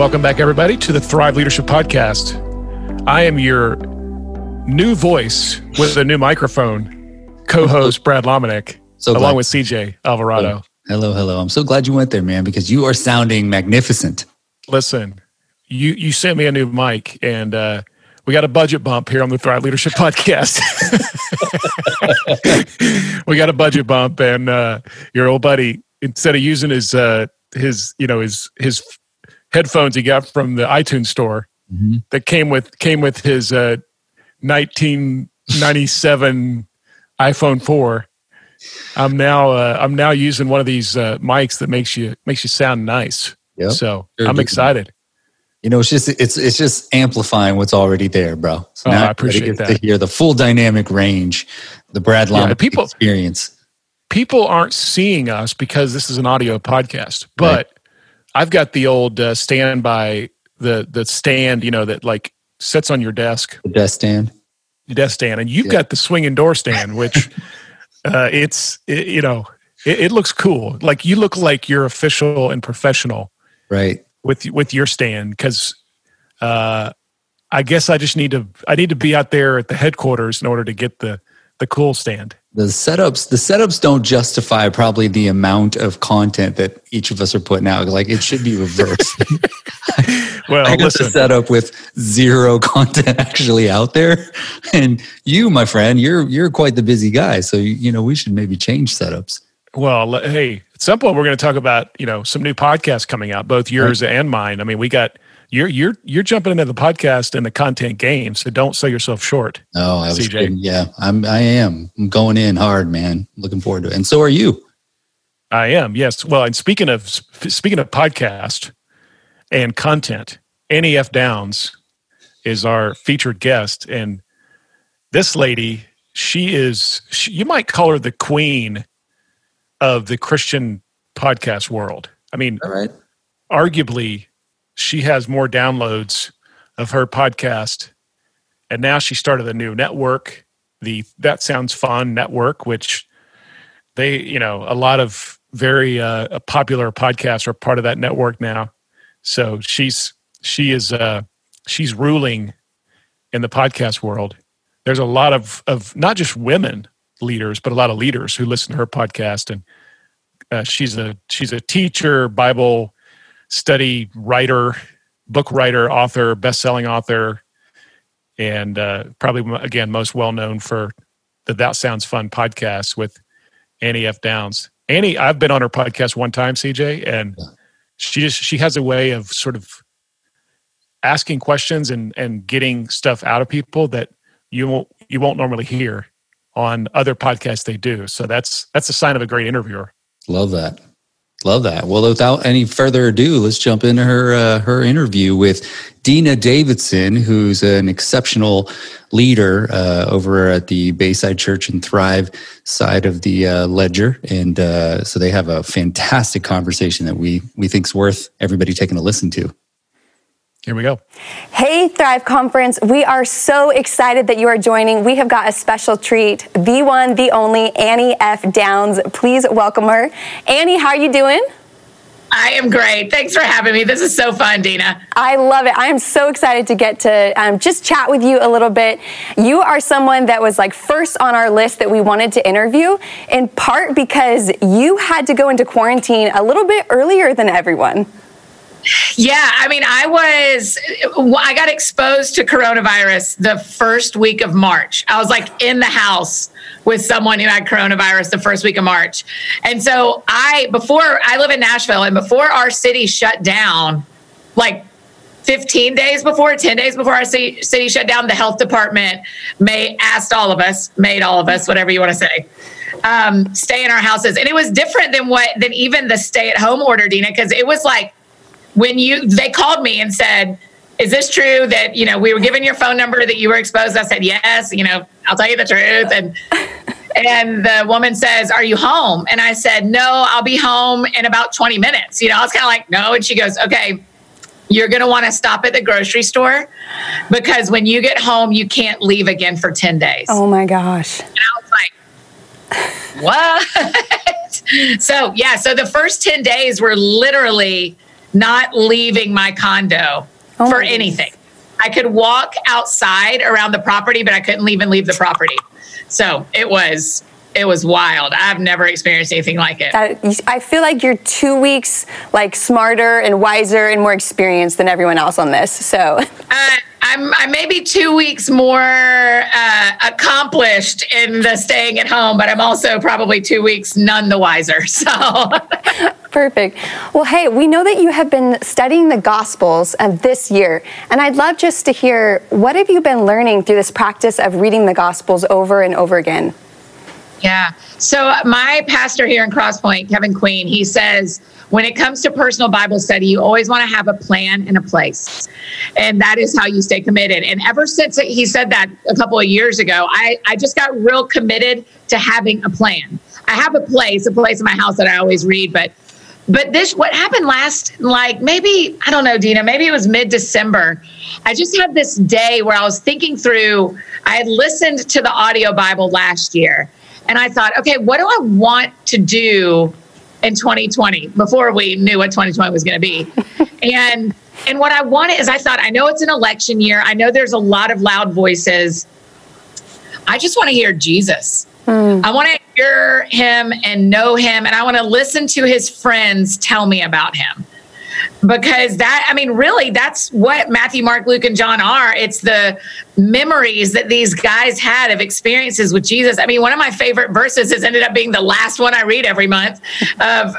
Welcome back, everybody, to the Thrive Leadership Podcast. I am your new voice with a new microphone, co-host Brad Lomenick, So along glad- with CJ Alvarado. Hello, hello. I'm so glad you went there, man, because you are sounding magnificent. Listen, you you sent me a new mic, and uh, we got a budget bump here on the Thrive Leadership Podcast. we got a budget bump, and uh, your old buddy, instead of using his uh, his you know his his headphones he got from the iTunes store Mhm. that came with came with his uh, 1997 iPhone 4. I'm now uh, I'm now using one of these uh, mics that makes you makes you sound nice. Yep. So I'm excited. You know, it's just it's it's just amplifying what's already there, bro. So Oh, I appreciate that. to hear the full dynamic range, the Brad Yeah, Lama people- experience. People aren't seeing us because this is an audio podcast, but I've got the old uh, standby the the stand, you know, that like sits on your desk, The desk stand. your desk stand, and you've Yeah. got the swinging door stand, which uh, it's it, you know it, it looks cool. Like you look like you're official and professional Right. with with your stand because uh, I guess I just need to I need to be out there at the headquarters in order to get the the cool stand. The setups the setups don't justify probably the amount of content that each of us are putting out. Like it should be reversed. Well, I got listen, the setup with zero content actually out there. And you, my friend, you're you're quite the busy guy. So you, you know, we should maybe change setups. well, hey, at some point we're going to talk about you know some new podcasts coming out, both yours and mine. I mean, we got you're you're you're jumping into the podcast and the content game, so don't sell yourself short. Oh, I was CJ. kidding. Yeah, I'm. I am. I'm going in hard, man. Looking forward to it. And so are you. I am, yes. Well, and speaking of speaking of podcast and content, Annie F. Downs is our featured guest, and this lady, she is. She, you might call her the queen of the Christian podcast world. I mean, All right. arguably, she has more downloads of her podcast, and now she started a new network, the That Sounds Fun Network, which they, you know, a lot of very uh, popular podcasts are part of that network now. So she's she is uh, she's ruling in the podcast world. There's a lot of of not just women leaders, but a lot of leaders who listen to her podcast, and uh, she's a she's a teacher, Bible study writer, book writer, author, best-selling author, and uh, probably again most well known for the That Sounds Fun podcast with Annie F. Downs. Annie, I've been on her podcast one time, CJ, and Yeah. she just she has a way of sort of asking questions and and getting stuff out of people that you won't you won't normally hear on other podcasts they do. So that's that's a sign of a great interviewer. Love that. Love that. Well, without any further ado, let's jump into her uh, her interview with Dina Davidson, who's an exceptional leader uh, over at the Bayside Church and Thrive side of the uh, ledger, and uh, so they have a fantastic conversation that we we think's worth everybody taking a listen to. Here we go. Hey, Thrive Conference. We are so excited that you are joining. We have got a special treat. The one, the only, Annie F. Downs. Please welcome her. Annie, how are you doing? I am great. Thanks for having me. This is so fun, Dina. I love it. I am so excited to get to um, just chat with you a little bit. You are someone that was like first on our list that we wanted to interview, in part because you had to go into quarantine a little bit earlier than everyone. Yeah, I mean, I was, I got exposed to coronavirus the first week of March. I was like in the house with someone who had coronavirus the first week of March. And so I, before I live in Nashville, and before our city shut down, like 15 days before, 10 days before our city, shut down, the health department may asked all of us, made all of us, whatever you want to say, um, stay in our houses. And it was different than what, than even the stay at home order, Dina, because it was like when you, they called me and said, is this true that, you know, we were given your phone number that you were exposed? I said, yes, you know, I'll tell you the truth. And, and the woman says, Are you home? And I said, No, I'll be home in about 20 minutes. You know, I was kind of like, No. And she goes, Okay, you're going to want to stop at the grocery store because when you get home, you can't leave again for 10 days. Oh my gosh. And I was like, What? so, yeah. So the first 10 days were literally not leaving my condo Oh for anything. I could walk outside around the property, but I couldn't even leave the property. So it was it was wild. I've never experienced anything like it. That, I feel like you're two weeks like smarter and wiser and more experienced than everyone else on this. So Uh, I'm I may be two weeks more uh, accomplished in the staying at home, but I'm also probably two weeks none the wiser. So perfect. Well, hey, we know that you have been studying the Gospels uh, this year, and I'd love just to hear what have you been learning through this practice of reading the Gospels over and over again. Yeah. So my pastor here in Crosspoint, Kevin Queen, he says when it comes to personal Bible study, you always want to have a plan and a place. And that is how you stay committed. And ever since he said that a couple of years ago, I, I just got real committed to having a plan. I have a place, a place in my house that I always read, but but this what happened last like maybe i don't know dina maybe it was mid-december. I just had this day where i was thinking through i had listened to the audio bible last year and i thought okay what do i want to do in 2020 before we knew what 2020 was going to be? And and what i wanted is i thought i know it's an election year i know there's a lot of loud voices. I just want to hear jesus. Hmm. I want to hear him and know him, and I want to listen to his friends tell me about him. Because that, I mean, really, that's what Matthew, Mark, Luke, and John are. It's the memories that these guys had of experiences with Jesus. I mean, one of my favorite verses has ended up being the last one I read every month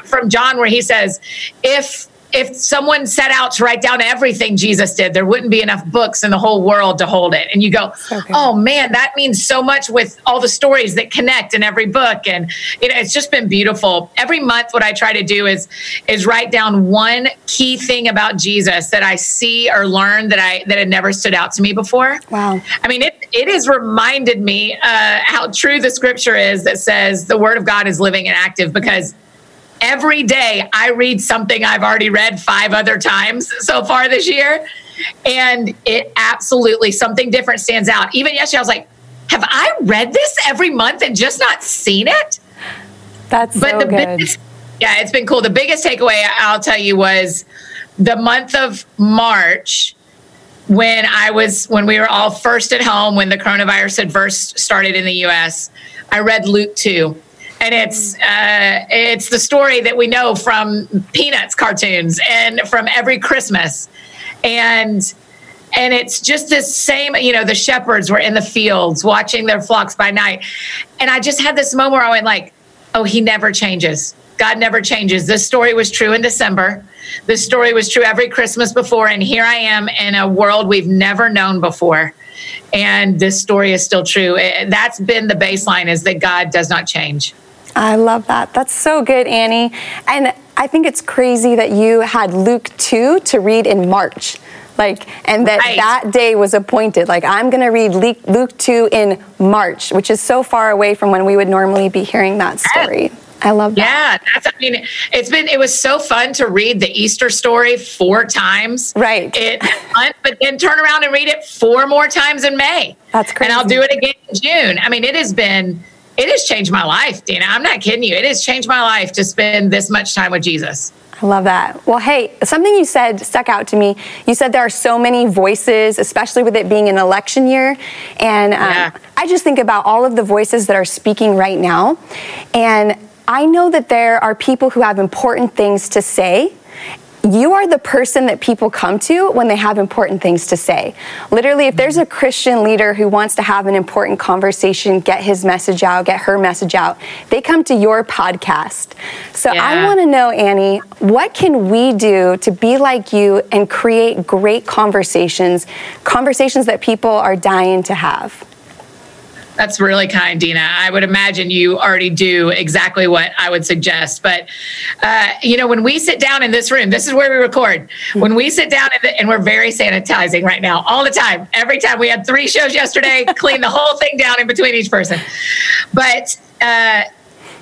from John, where he says, If if someone set out to write down everything Jesus did, there wouldn't be enough books in the whole world to hold it. And you go, Okay. oh man, that means so much with all the stories that connect in every book. And you know, it's just been beautiful. Every month, what I try to do is is write down one key thing about Jesus that I see or learn that I that had never stood out to me before. Wow. I mean, it it has reminded me uh, how true the scripture is that says the word of God is living and active because every day I read something I've already read five other times so far this year. And it absolutely something different stands out. Even yesterday, I was like, have I read this every month and just not seen it? That's But so the good. biggest, yeah, it's been cool. The biggest takeaway I'll tell you was the month of March when I was when we were all first at home when the coronavirus had first started in the U.S. I read Luke two, and it's uh, it's the story that we know from Peanuts cartoons and from every Christmas, and and it's just this same you know the shepherds were in the fields watching their flocks by night, and I just had this moment where I went like, oh, he never changes. God never changes. This story was true in December. This story was true every Christmas before. And here I am in a world we've never known before. And this story is still true. Eh, That's been the baseline is that God does not change. I love that. That's so good, Annie. And I think it's crazy that you had Luke 2 to read in March. Like, and that Right. that day was appointed. Like, I'm going to read Luke, Luke 2 in March, which is so far away from when we would normally be hearing that story. I love that. Yeah, that's. I mean, it's been. It was so fun to read the Easter story four times. Right. It, but then turn around and read it four more times in May. That's crazy. And I'll do it again in June. I mean, it has been. It has changed my life, Dina. I'm not kidding you. It has changed my life to spend this much time with Jesus. I love that. Well, hey, something you said stuck out to me. You said there are so many voices, especially with it being an election year. And um, Yeah. I just think about all of the voices that are speaking right now. And I know that there are people who have important things to say. You are the person that people come to when they have important things to say. Literally, if there's a Christian leader who wants to have an important conversation, get his message out, get her message out, they come to your podcast. So I want to know, Annie, what can we do to be like you and create great conversations, conversations that people are dying to have? That's really kind, Dina. I would imagine you already do exactly what I would suggest. But, uh, you know, when we sit down in this room, this is where we record. When we sit down the, and we're very sanitizing right now, all the time, every time. We had three shows yesterday, clean the whole thing down in between each person. But, uh,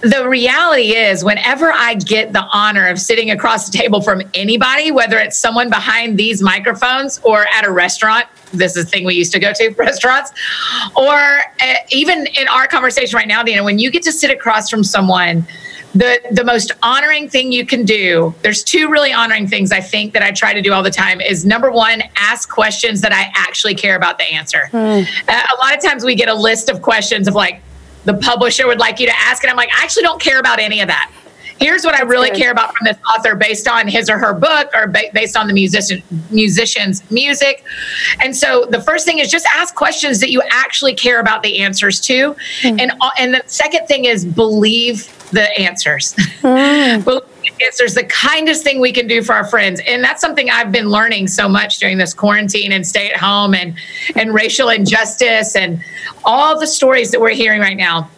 the reality is, whenever I get the honor of sitting across the table from anybody, whether it's someone behind these microphones or at a restaurant, this is a thing we used to go to restaurants, or uh, even in our conversation right now, Dina, when you get to sit across from someone the the most honoring thing you can do there's two really honoring things i think that i try to do all the time is number one ask questions that i actually care about the answer mm. uh, a lot of times we get a list of questions of like the publisher would like you to ask and i'm like i actually don't care about any of that here's what I really care about from this author based on his or her book or ba- based on the musician musician's music. And so the first thing is just ask questions that you actually care about the answers to. Mm. And uh, and the second thing is believe the answers. Mm. believe answers the kindest thing we can do for our friends. And that's something I've been learning so much during this quarantine and stay at home and and racial injustice and all the stories that we're hearing right now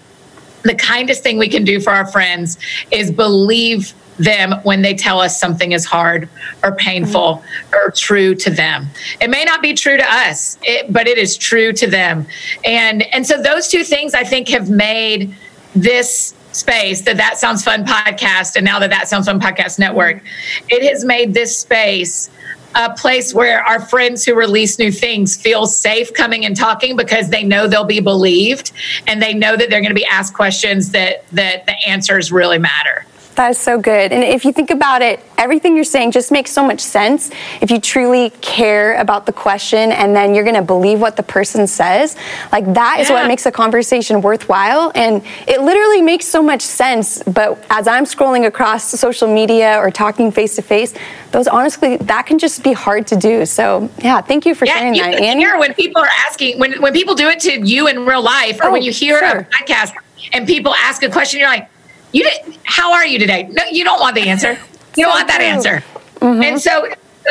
the kindest thing we can do for our friends is believe them when they tell us something is hard or painful mm-hmm. or true to them. It may not be true to us, it, but it is true to them. And and so those two things I think have made this space the that sounds fun podcast and now the that sounds fun podcast network it has made this space a place where our friends who release new things feel safe coming and talking because they know they'll be believed and they know that they're going to be asked questions that that the answers really matter. That is so good. And if you think about it, everything you're saying just makes so much sense. If you truly care about the question and then you're going to believe what the person says, like that is yeah. what makes a conversation worthwhile. And it literally makes so much sense. But as I'm scrolling across social media or talking face to face, those honestly, that can just be hard to do. So yeah, thank you for yeah, sharing you that. Annie. Hear when people are asking, when, when people do it to you in real life or oh, when you hear sure. a podcast and people ask a question, you're like, you did, how are you today? No, you don't want the answer. You don't want that answer. Mm-hmm. And so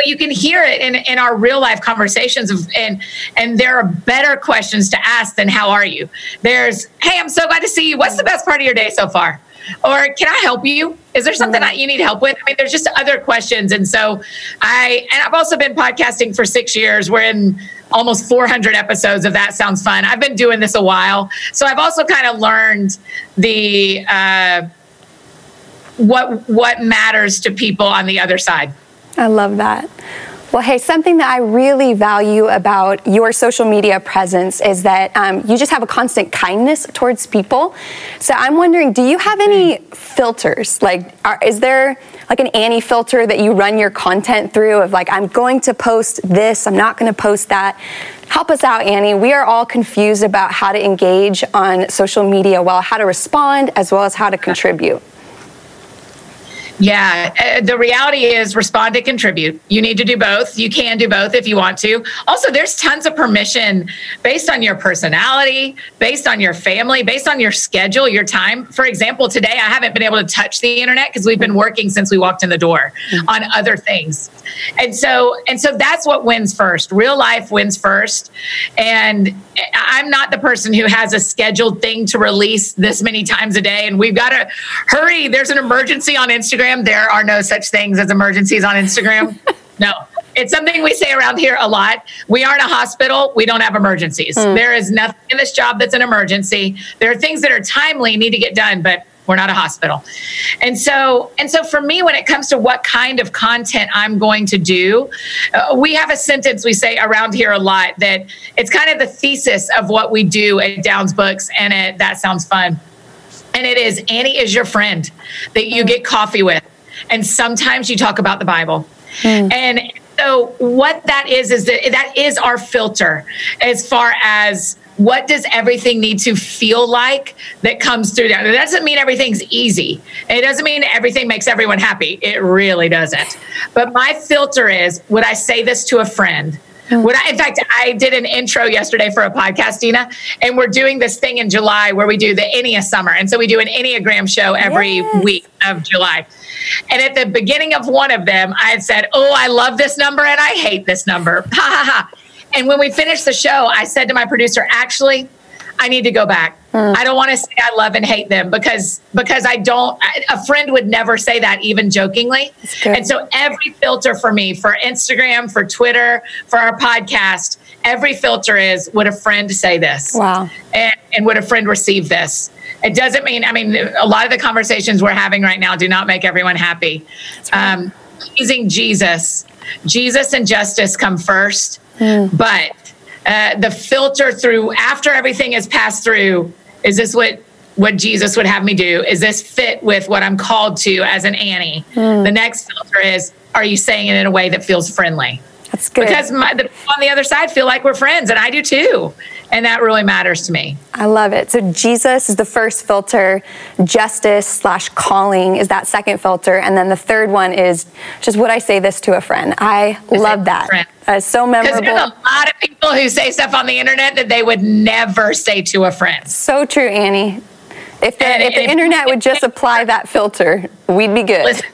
you can hear it in, in our real life conversations of, and and there are better questions to ask than how are you there's hey i'm so glad to see you what's the best part of your day so far or can i help you? Is there something that you need help with? I mean there's just other questions. And so i and i've also been podcasting for six years. We're in almost 400 episodes of that sounds fun. I've been doing this a while. So i've also kind of learned the uh, what what matters to people on the other side. I love that. Well, hey, something that I really value about your social media presence is that um, you just have a constant kindness towards people. So I'm wondering, do you have any filters? Like, are, is there like an Annie filter that you run your content through of like, I'm going to post this, I'm not going to post that? Help us out, Annie. We are all confused about how to engage on social media, well, how to respond, as well as how to contribute. Yeah, uh, the reality is respond to contribute. You need to do both. You can do both if you want to. Also, there's tons of permission based on your personality, based on your family, based on your schedule, your time. For example, today I haven't been able to touch the internet because we've been working since we walked in the door mm-hmm. on other things. And so and so that's what wins first. Real life wins first. And I'm not the person who has a scheduled thing to release this many times a day and we've got to hurry. There's an emergency on Instagram Instagram. There are no such things as emergencies on Instagram. no. It's something we say around here a lot. We aren't a hospital. We don't have emergencies. Mm. There is nothing in this job that's an emergency. There are things that are timely, need to get done, but we're not a hospital. And so, and so for me, when it comes to what kind of content I'm going to do, uh, we have a sentence we say around here a lot that it's kind of the thesis of what we do at Downs Books, and it, that sounds fun and it is Annie is your friend that you get coffee with. And sometimes you talk about the Bible. Mm. And so what that is is that that is our filter as far as what does everything need to feel like that comes through that? It doesn't mean everything's easy. It doesn't mean everything makes everyone happy. It really doesn't. But my filter is would I say this to a friend? Oh. When I, in fact, I did an intro yesterday for a podcast, Dina, and we're doing this thing in July where we do the Ennea Summer. And so we do an Enneagram show every yes. week of July. And at the beginning of one of them, I had said, Oh, I love this number and I hate this number. Ha ha ha. And when we finished the show, I said to my producer, Actually, I need to go back. Mm. I don't want to say I love and hate them because because I don't. A friend would never say that, even jokingly. And so every filter for me, for Instagram, for Twitter, for our podcast, every filter is: would a friend say this? Wow. And, and would a friend receive this? It doesn't mean, I mean, a lot of the conversations we're having right now do not make everyone happy. Right. Um, pleasing Jesus, Jesus and justice come first, mm. but uh, the filter through after everything is passed through is this what what Jesus would have me do? Is this fit with what I'm called to as an Annie? Mm. The next filter is are you saying it in a way that feels friendly? That's good. Because my, the, on the other side feel like we're friends, and I do too. And that really matters to me. I love it. So Jesus is the first filter, justice slash calling is that second filter. And then the third one is just would I say this to a friend? I is love that. That is so memorable. Because there's a lot of people who say stuff on the internet that they would never say to a friend. So true, Annie. If the, and, if the internet would just apply that filter, we'd be good. Listen,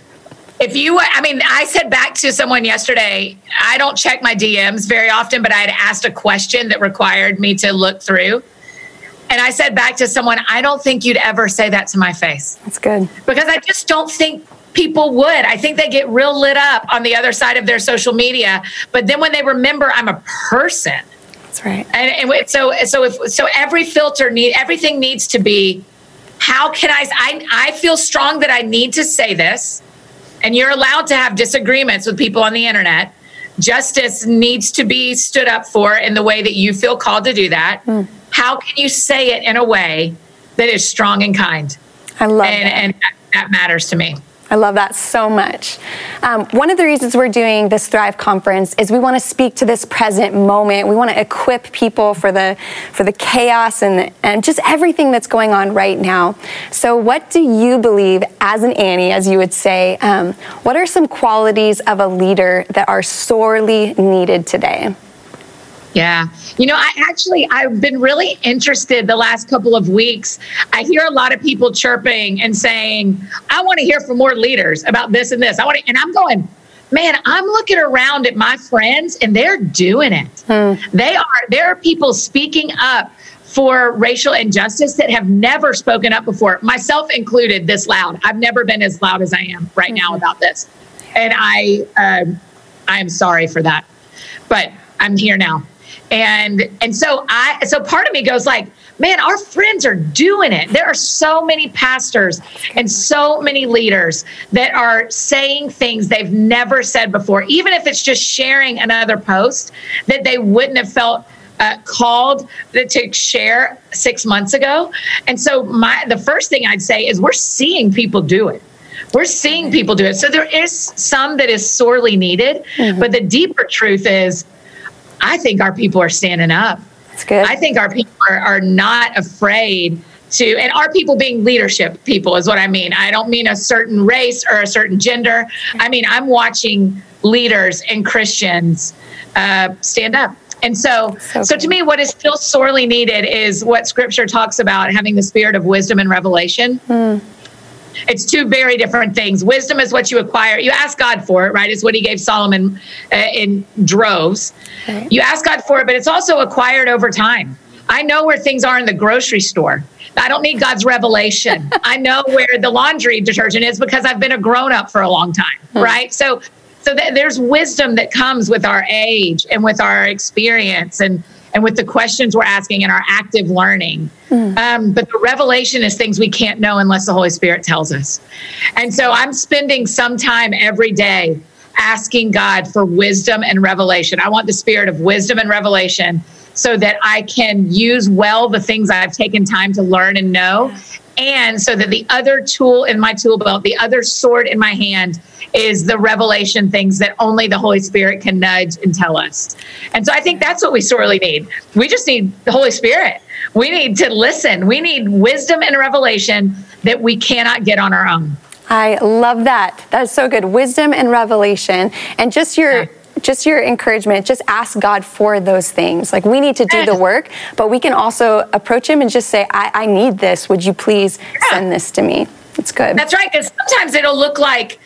if you, I mean, I said back to someone yesterday, I don't check my DMs very often, but I had asked a question that required me to look through. And I said back to someone, I don't think you'd ever say that to my face. That's good. Because I just don't think people would. I think they get real lit up on the other side of their social media. But then when they remember I'm a person. That's right. And, and so, so if, so every filter need, everything needs to be, how can I, I, I feel strong that I need to say this and you're allowed to have disagreements with people on the internet. Justice needs to be stood up for in the way that you feel called to do that. Mm. How can you say it in a way that is strong and kind? I love and, that. And that matters to me. I love that so much. Um, one of the reasons we're doing this Thrive conference is we want to speak to this present moment. We want to equip people for the for the chaos and and just everything that's going on right now. So, what do you believe, as an Annie, as you would say, um, what are some qualities of a leader that are sorely needed today? Yeah. You know, I actually I've been really interested the last couple of weeks. I hear a lot of people chirping and saying, "I want to hear from more leaders about this and this." I want to and I'm going, "Man, I'm looking around at my friends and they're doing it. Hmm. They are there are people speaking up for racial injustice that have never spoken up before, myself included, this loud. I've never been as loud as I am right now hmm. about this. And I um, I am sorry for that. But I'm here now and and so i so part of me goes like man our friends are doing it. There are so many pastors and so many leaders that are saying things they've never said before. Even if it's just sharing another post that they wouldn't have felt uh, called to share six months ago. And so my the first thing i'd say is we're seeing people do it. We're seeing people do it. So there is some that is sorely needed mm-hmm. but the deeper truth is I think our people are standing up. That's good. I think our people are, are not afraid to, and our people being leadership people is what I mean. I don't mean a certain race or a certain gender. I mean, I'm watching leaders and Christians uh, stand up. And so, so, so, to me, what is still sorely needed is what scripture talks about having the spirit of wisdom and revelation. Mm. It's two very different things. Wisdom is what you acquire. You ask God for it, right? It's what He gave Solomon uh, in droves. Okay. You ask God for it, but it's also acquired over time. I know where things are in the grocery store. I don't need God's revelation. I know where the laundry detergent is because I've been a grown up for a long time, hmm. right? So, so th- there's wisdom that comes with our age and with our experience and and with the questions we're asking and our active learning. Mm. Um, but the revelation is things we can't know unless the Holy Spirit tells us. And so I'm spending some time every day asking God for wisdom and revelation. I want the spirit of wisdom and revelation so that I can use well the things I've taken time to learn and know. And so that the other tool in my tool belt, the other sword in my hand, is the revelation things that only the Holy Spirit can nudge and tell us. And so I think that's what we sorely need. We just need the Holy Spirit. We need to listen. We need wisdom and revelation that we cannot get on our own. I love that. That is so good. Wisdom and revelation. And just your yeah just your encouragement, just ask God for those things. Like we need to do the work, but we can also approach Him and just say, I, I need this. Would you please send this to me? It's good. That's right. Because sometimes it'll look like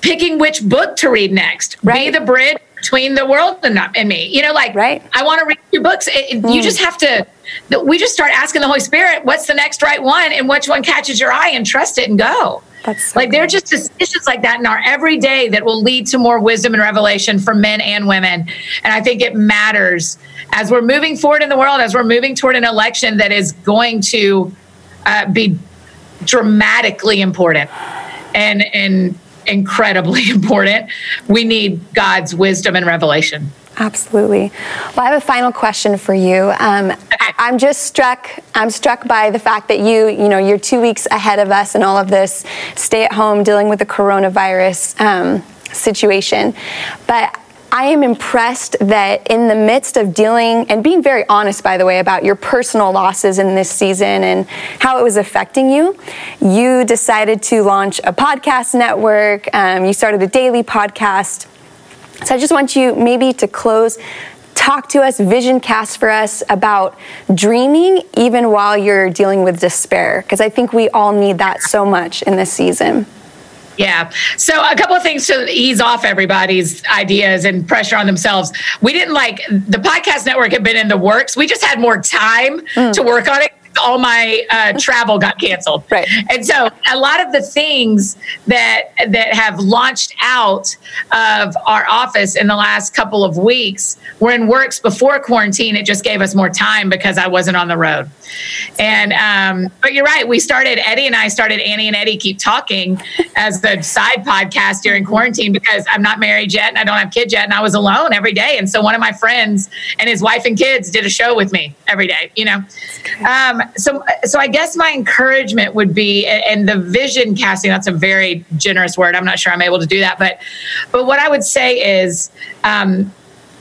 picking which book to read next. Right. Be the bridge between the world and, and me. You know, like right. I want to read your books. It, mm. You just have to. We just start asking the Holy Spirit, "What's the next right one?" and which one catches your eye, and trust it and go. That's so like there are just decisions like that in our everyday that will lead to more wisdom and revelation for men and women. And I think it matters as we're moving forward in the world, as we're moving toward an election that is going to uh, be dramatically important and and incredibly important. We need God's wisdom and revelation. Absolutely. Well, I have a final question for you. Um, I, I'm just struck. I'm struck by the fact that you, you know, you're two weeks ahead of us in all of this. Stay at home, dealing with the coronavirus um, situation, but. I am impressed that in the midst of dealing and being very honest, by the way, about your personal losses in this season and how it was affecting you, you decided to launch a podcast network. Um, you started a daily podcast so I just want you maybe to close, talk to us, vision cast for us about dreaming even while you're dealing with despair, because I think we all need that so much in this season. Yeah. So a couple of things to ease off everybody's ideas and pressure on themselves. We didn't like the podcast network had been in the works. We just had more time mm. to work on it all my uh, travel got canceled. Right. And so a lot of the things that that have launched out of our office in the last couple of weeks were in works before quarantine. It just gave us more time because I wasn't on the road. And um, but you're right. We started Eddie and I started Annie and Eddie keep talking as the side podcast during quarantine because I'm not married yet and I don't have kids yet and I was alone every day. And so one of my friends and his wife and kids did a show with me every day. You know. Um, so so I guess my encouragement would be and the vision casting that's a very generous word. I'm not sure I'm able to do that but but what I would say is um,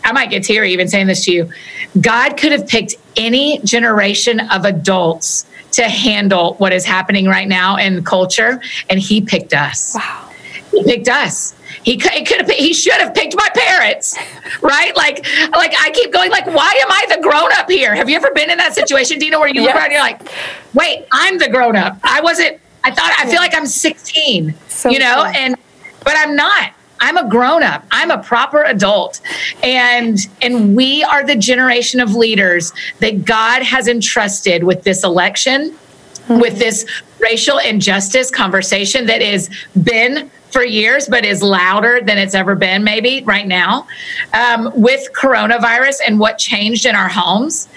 I might get teary even saying this to you. God could have picked any generation of adults to handle what is happening right now in culture and he picked us. Wow. He picked us he could, he could have he should have picked my parents, right? Like like I keep going like why am I the grown up here? Have you ever been in that situation, Dina, where you yes. look around and you're like, wait, I'm the grown up. I wasn't. I thought I feel like I'm 16, so you know, and but I'm not. I'm a grown up. I'm a proper adult. And and we are the generation of leaders that God has entrusted with this election, mm-hmm. with this racial injustice conversation that has been for years, but is louder than it's ever been, maybe right now, um, with coronavirus and what changed in our homes,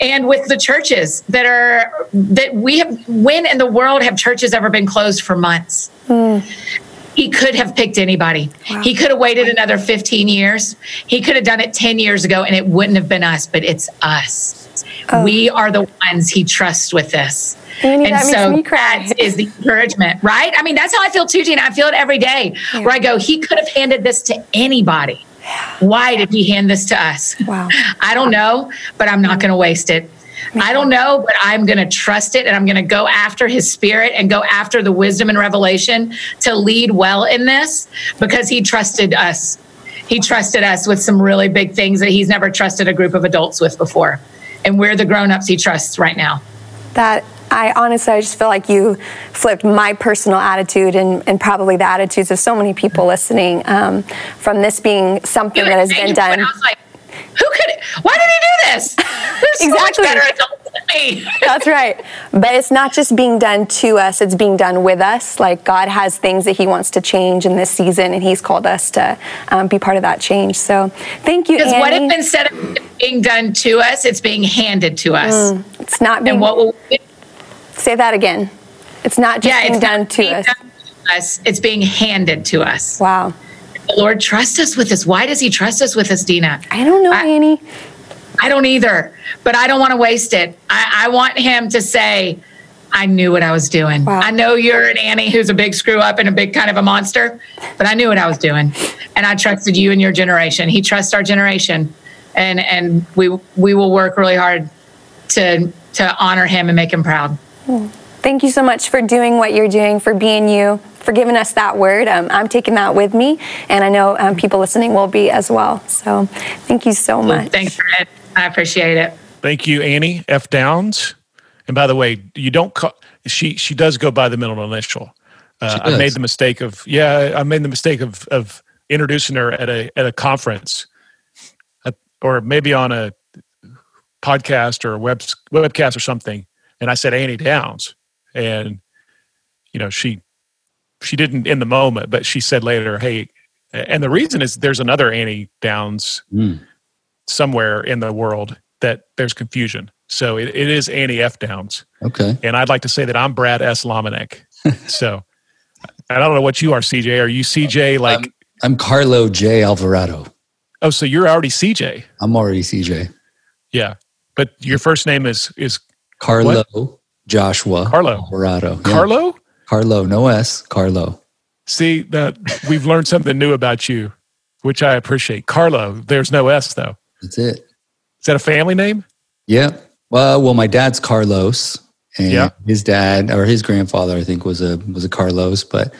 and with the churches that are that we have. When in the world have churches ever been closed for months? Mm. He could have picked anybody. Wow. He could have waited another 15 years. He could have done it 10 years ago and it wouldn't have been us, but it's us. Oh. We are the ones he trusts with this. Annie, and that so makes me cry. that is the encouragement, right? I mean, that's how I feel too, Tina. I feel it every day yeah. where I go, he could have handed this to anybody. Why did he hand this to us? Wow. I don't know, but I'm not going to waste it. I don't know, but I'm going to trust it and I'm going to go after his spirit and go after the wisdom and revelation to lead well in this because he trusted us. He trusted us with some really big things that he's never trusted a group of adults with before. And we're the grown-ups he trusts right now. That I honestly, I just feel like you flipped my personal attitude and, and probably the attitudes of so many people listening um, from this being something that has been done. Like, who could? Why did he do this? There's exactly. so much better adults me. That's right. But it's not just being done to us; it's being done with us. Like God has things that He wants to change in this season, and He's called us to um, be part of that change. So, thank you. Because what if instead of being done to us, it's being handed to us? Mm, it's not. Being, and what will Say that again. It's not just yeah, being done to us. Done to us. It's being handed to us. Wow. The Lord trust us with this. Why does He trust us with this, Dina? I don't know, I, Annie. I don't either, but I don't want to waste it. I, I want Him to say, I knew what I was doing. Wow. I know you're an Annie who's a big screw up and a big kind of a monster, but I knew what I was doing. And I trusted you and your generation. He trusts our generation. And and we we will work really hard to to honor him and make him proud. Thank you so much for doing what you're doing, for being you, for giving us that word. Um, I'm taking that with me, and I know um, people listening will be as well. So thank you so much. Thanks, Fred. I appreciate it. Thank you, Annie F. Downs. And by the way, you don't call, she, she does go by the middle initial. Uh, I made the mistake of, yeah, I made the mistake of, of introducing her at a, at a conference uh, or maybe on a podcast or a web, webcast or something and I said Annie Downs, and you know she she didn't in the moment, but she said later, "Hey," and the reason is there's another Annie Downs mm. Somewhere in the world that there's confusion. So it, it is Annie F. Downs. Okay. And I'd like to say that I'm Brad S. Lomenick. so I don't know what you are, CJ. Are you CJ like, I'm, I'm Carlo J. Alvarado. oh, so you're already CJ? I'm already CJ. Yeah. But your first name is is Carlo Joshua Carlo. Alvarado. Yeah. Carlo? Carlo, no S. Carlo. See that we've learned something new about you, which I appreciate. Carlo, there's no S though. That's it. Is that a family name? Yeah. Well, well, my dad's Carlos, and Yeah. his dad or his grandfather, I think, was a was a Carlos. But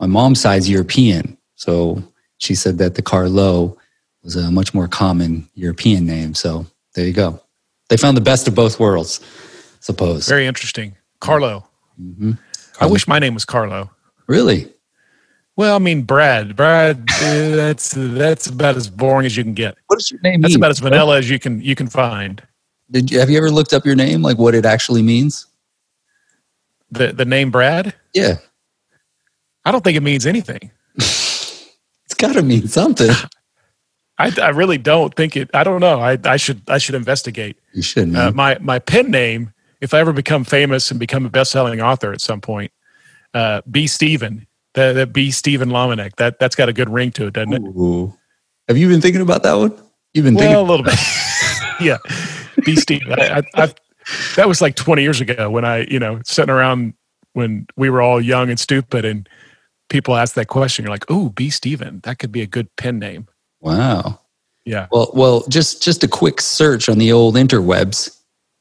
my mom's side's European, so she said that the Carlo was a much more common European name. So there you go. They found the best of both worlds, I suppose. Very interesting. Carlo. hmm I wish my name was Carlo. Really. Well, I mean Brad. Brad. that's that's about as boring as you can get. What does your name That's mean? about as vanilla as you can you can find. Did you have you ever looked up your name, like what it actually means? The the name Brad. Yeah, I don't think it means anything. it's got to mean something. I, I really don't think it. I don't know. I, I should I should investigate. You should, Uh, my my pen name, if I ever become famous and become a best selling author at some point, uh, B. Steven. The, the B. Steven Lomenick. That that's got a good ring to it, doesn't it? Ooh. Have you been thinking about that one? You've been Well, a thinking. little bit. yeah, B. Steven. I, I, I, that was like 20 years ago when I, you know, sitting around when we were all young and stupid, and people asked that question. You're like, "Ooh, B. Steven. That could be a good pen name." Wow. Yeah. Well, well, just just a quick search on the old interwebs.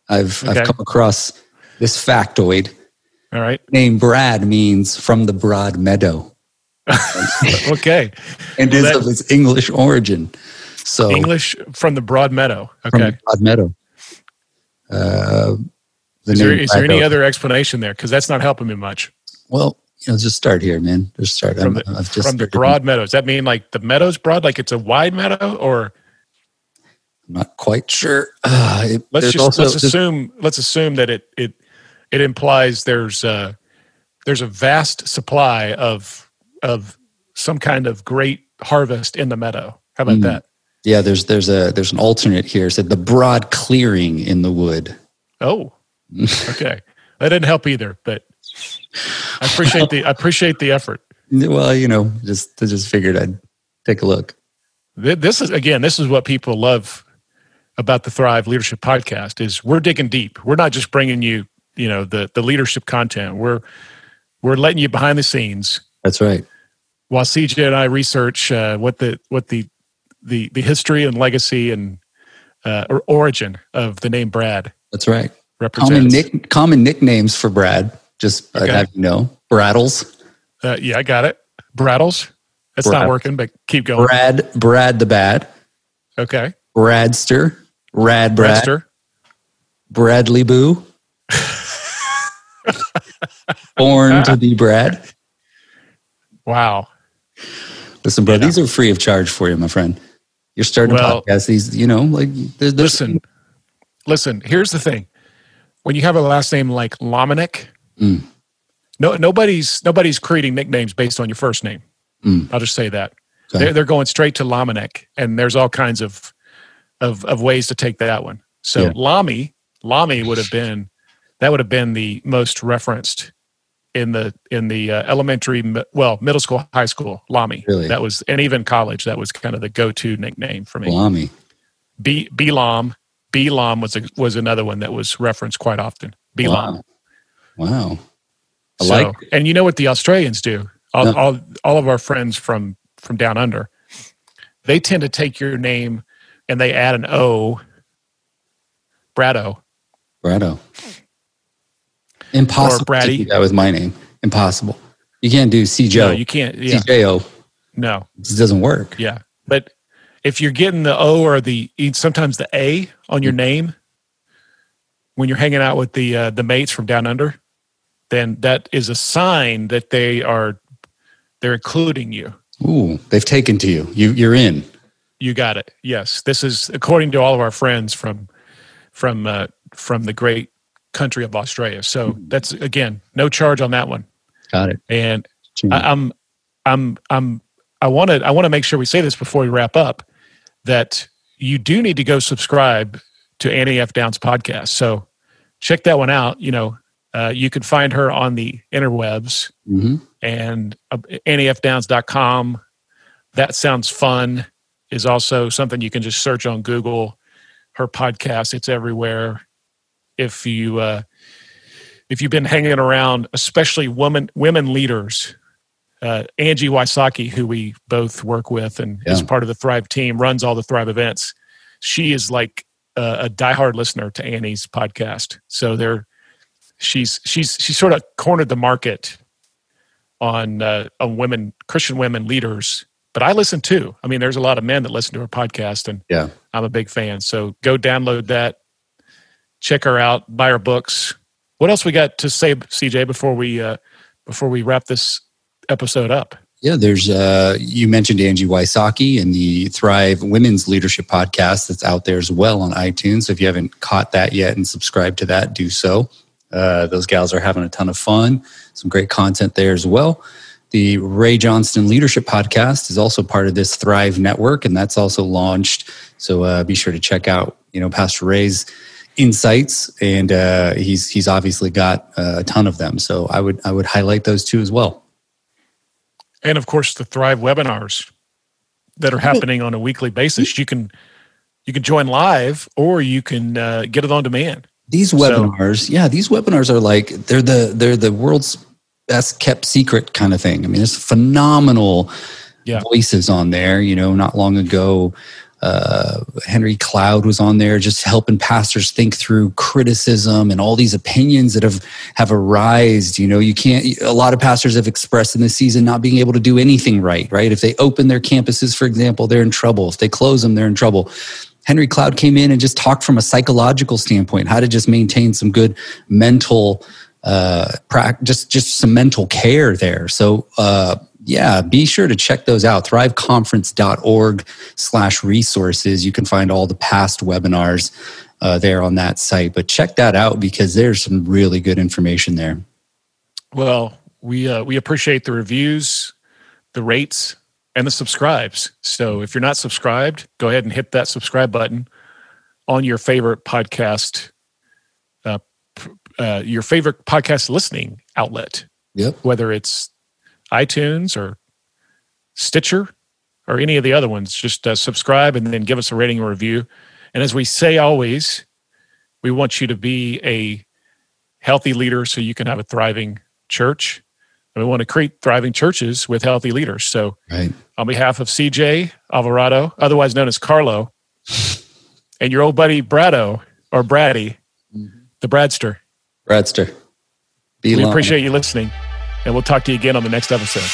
I've Okay. I've come across this factoid. All right. Name Brad means from the broad meadow Okay. and Well, is that- of its English origin. So English from the Broad Meadow. Okay. broad meadow. Uh, the Is there, there any other explanation there? Because that's not helping me much. Well, you know, just start here, man. Just start. From I'm- the, I've just from the broad meadow. Does that mean like the meadow's broad, like it's a wide meadow, or I'm not quite sure. Uh, it- let's just also- let's assume let's assume that it it it implies there's uh there's a vast supply of of some kind of great harvest in the meadow. How about Mm. that? Yeah, there's there's a there's an alternate here. It said the broad clearing in the wood. Oh, okay. That didn't help either, but I appreciate the I appreciate the effort. Well, you know, just I just figured I'd take a look. This is again, this is what people love about the Thrive Leadership Podcast is we're digging deep. We're not just bringing you, you know, the the leadership content. We're we're letting you behind the scenes That's right. while CJ and I research uh, what the what the the the history and legacy and uh, or origin of the name Brad That's right. represents. Common nick common nicknames for Brad. Just I'd Okay. have you know, Brattles, Uh, yeah, I got it. Brattles. That's not working, but keep going. Brad, Brad the Bad, Okay. Bradster, Rad Brad, Bradster. Bradley Boo, Born to be Brad. Wow. Listen, bro, Yeah. these are free of charge for you, my friend. You're starting Well- a podcast. These, you know, like there's, there's Listen, listen. Here's the thing: when you have a last name like Lomenick, Mm. no, nobody's nobody's creating nicknames based on your first name. Mm. I'll just say that Okay. they're they're going straight to Lomenick, and there's all kinds of of of ways to take that one. So Yeah. Lami, Lamy would have been that would have been the most referenced in the in the uh, elementary, well, middle school, high school. lami Really? that was, and even college, that was kind of the go to nickname for me. Salami. B Bilam. Bilam was a, was another one that was referenced quite often. Bilam. Wow. Wow. I So- like and you know what the Australians do? All, No. all all of our friends from from down under, they tend to take your name and they add an O. Brado. Brado. Impossible Or do that was my name. Impossible. You can't do C No, you can't. Yeah, CJO. no, It doesn't work. yeah. But if you're getting the O or the sometimes the A on your name when you're hanging out with the uh, the mates from down under, then that is a sign that they are they're including you. Ooh, they've taken to you. You you're in. You got it. Yes, this is according to all of our friends from from uh, from the great country of Australia. So that's again no charge on that one. Got it. And. I, I'm I'm I'm I want to I want to make sure we say this before we wrap up that you do need to go subscribe to Annie F. Downs podcast. So check that one out. You know, uh, you can find her on the interwebs hmm and uh, anniefdowns.com. That sounds fun is also something you can just search on Google. Her podcast, it's everywhere. If you uh, if you've been hanging around, especially women women leaders, uh, Angie Wysocki, who we both work with and is part of the Thrive team, runs all the Thrive events. She is like a, a diehard listener to Annie's podcast. So they're she's she's she sort of cornered the market on uh, on women Christian women leaders. But I listen too. I mean, there's a lot of men that listen to her podcast, and Yeah. I'm a big fan. So go download that, check her out, buy her books. What else we got to say, CJ, before we uh, before we wrap this episode up? Yeah, there's uh you mentioned Angie Wysocki and the Thrive Women's Leadership Podcast that's out there as well on iTunes. So if you haven't caught that yet and subscribed to that, do so. Uh, those gals are having a ton of fun. Some great content there as well. The Ray Johnston Leadership Podcast is also part of this Thrive Network, and that's also launched. So uh, be sure to check out, you know, Pastor Ray's insights, and uh, he's he's obviously got uh, a ton of them. So I would I would highlight those two as well. And of course, the Thrive webinars that are happening on a weekly basis. You can you can join live, or you can uh, get it on demand. These So- webinars, yeah, these webinars are like they're the they're the world's best kept secret kind of thing. I mean, there's phenomenal Yeah. voices on there. You know, not long ago, uh, Henry Cloud was on there, just helping pastors think through criticism and all these opinions that have have arisen. You know, you can't. A lot of pastors have expressed in this season not being able to do anything right. Right? If they open their campuses, for example, they're in trouble. If they close them, they're in trouble. Henry Cloud came in and just talked from a psychological standpoint, how to just maintain some good mental, uh, prac- just just some mental care there. So uh, yeah, be sure to check those out. Thriveconference.org slash resources. You can find all the past webinars uh, there on that site. But check that out because there's some really good information there. Well, we uh, we appreciate the reviews, the rates, and the subscribes. So if you're not subscribed, go ahead and hit that subscribe button on your favorite podcast, uh, uh, your favorite podcast listening outlet, Yep. whether it's iTunes or Stitcher or any of the other ones. Just uh, subscribe and then give us a rating and review. And as we say always, we want you to be a healthy leader so you can have a thriving church. And we want to create thriving churches with healthy leaders. So, Right. on behalf of CJ Alvarado, otherwise known as Carlo, and your old buddy Brado or Braddy, the Bradster, Bradster. Be we long. appreciate you listening. And we'll talk to you again on the next episode.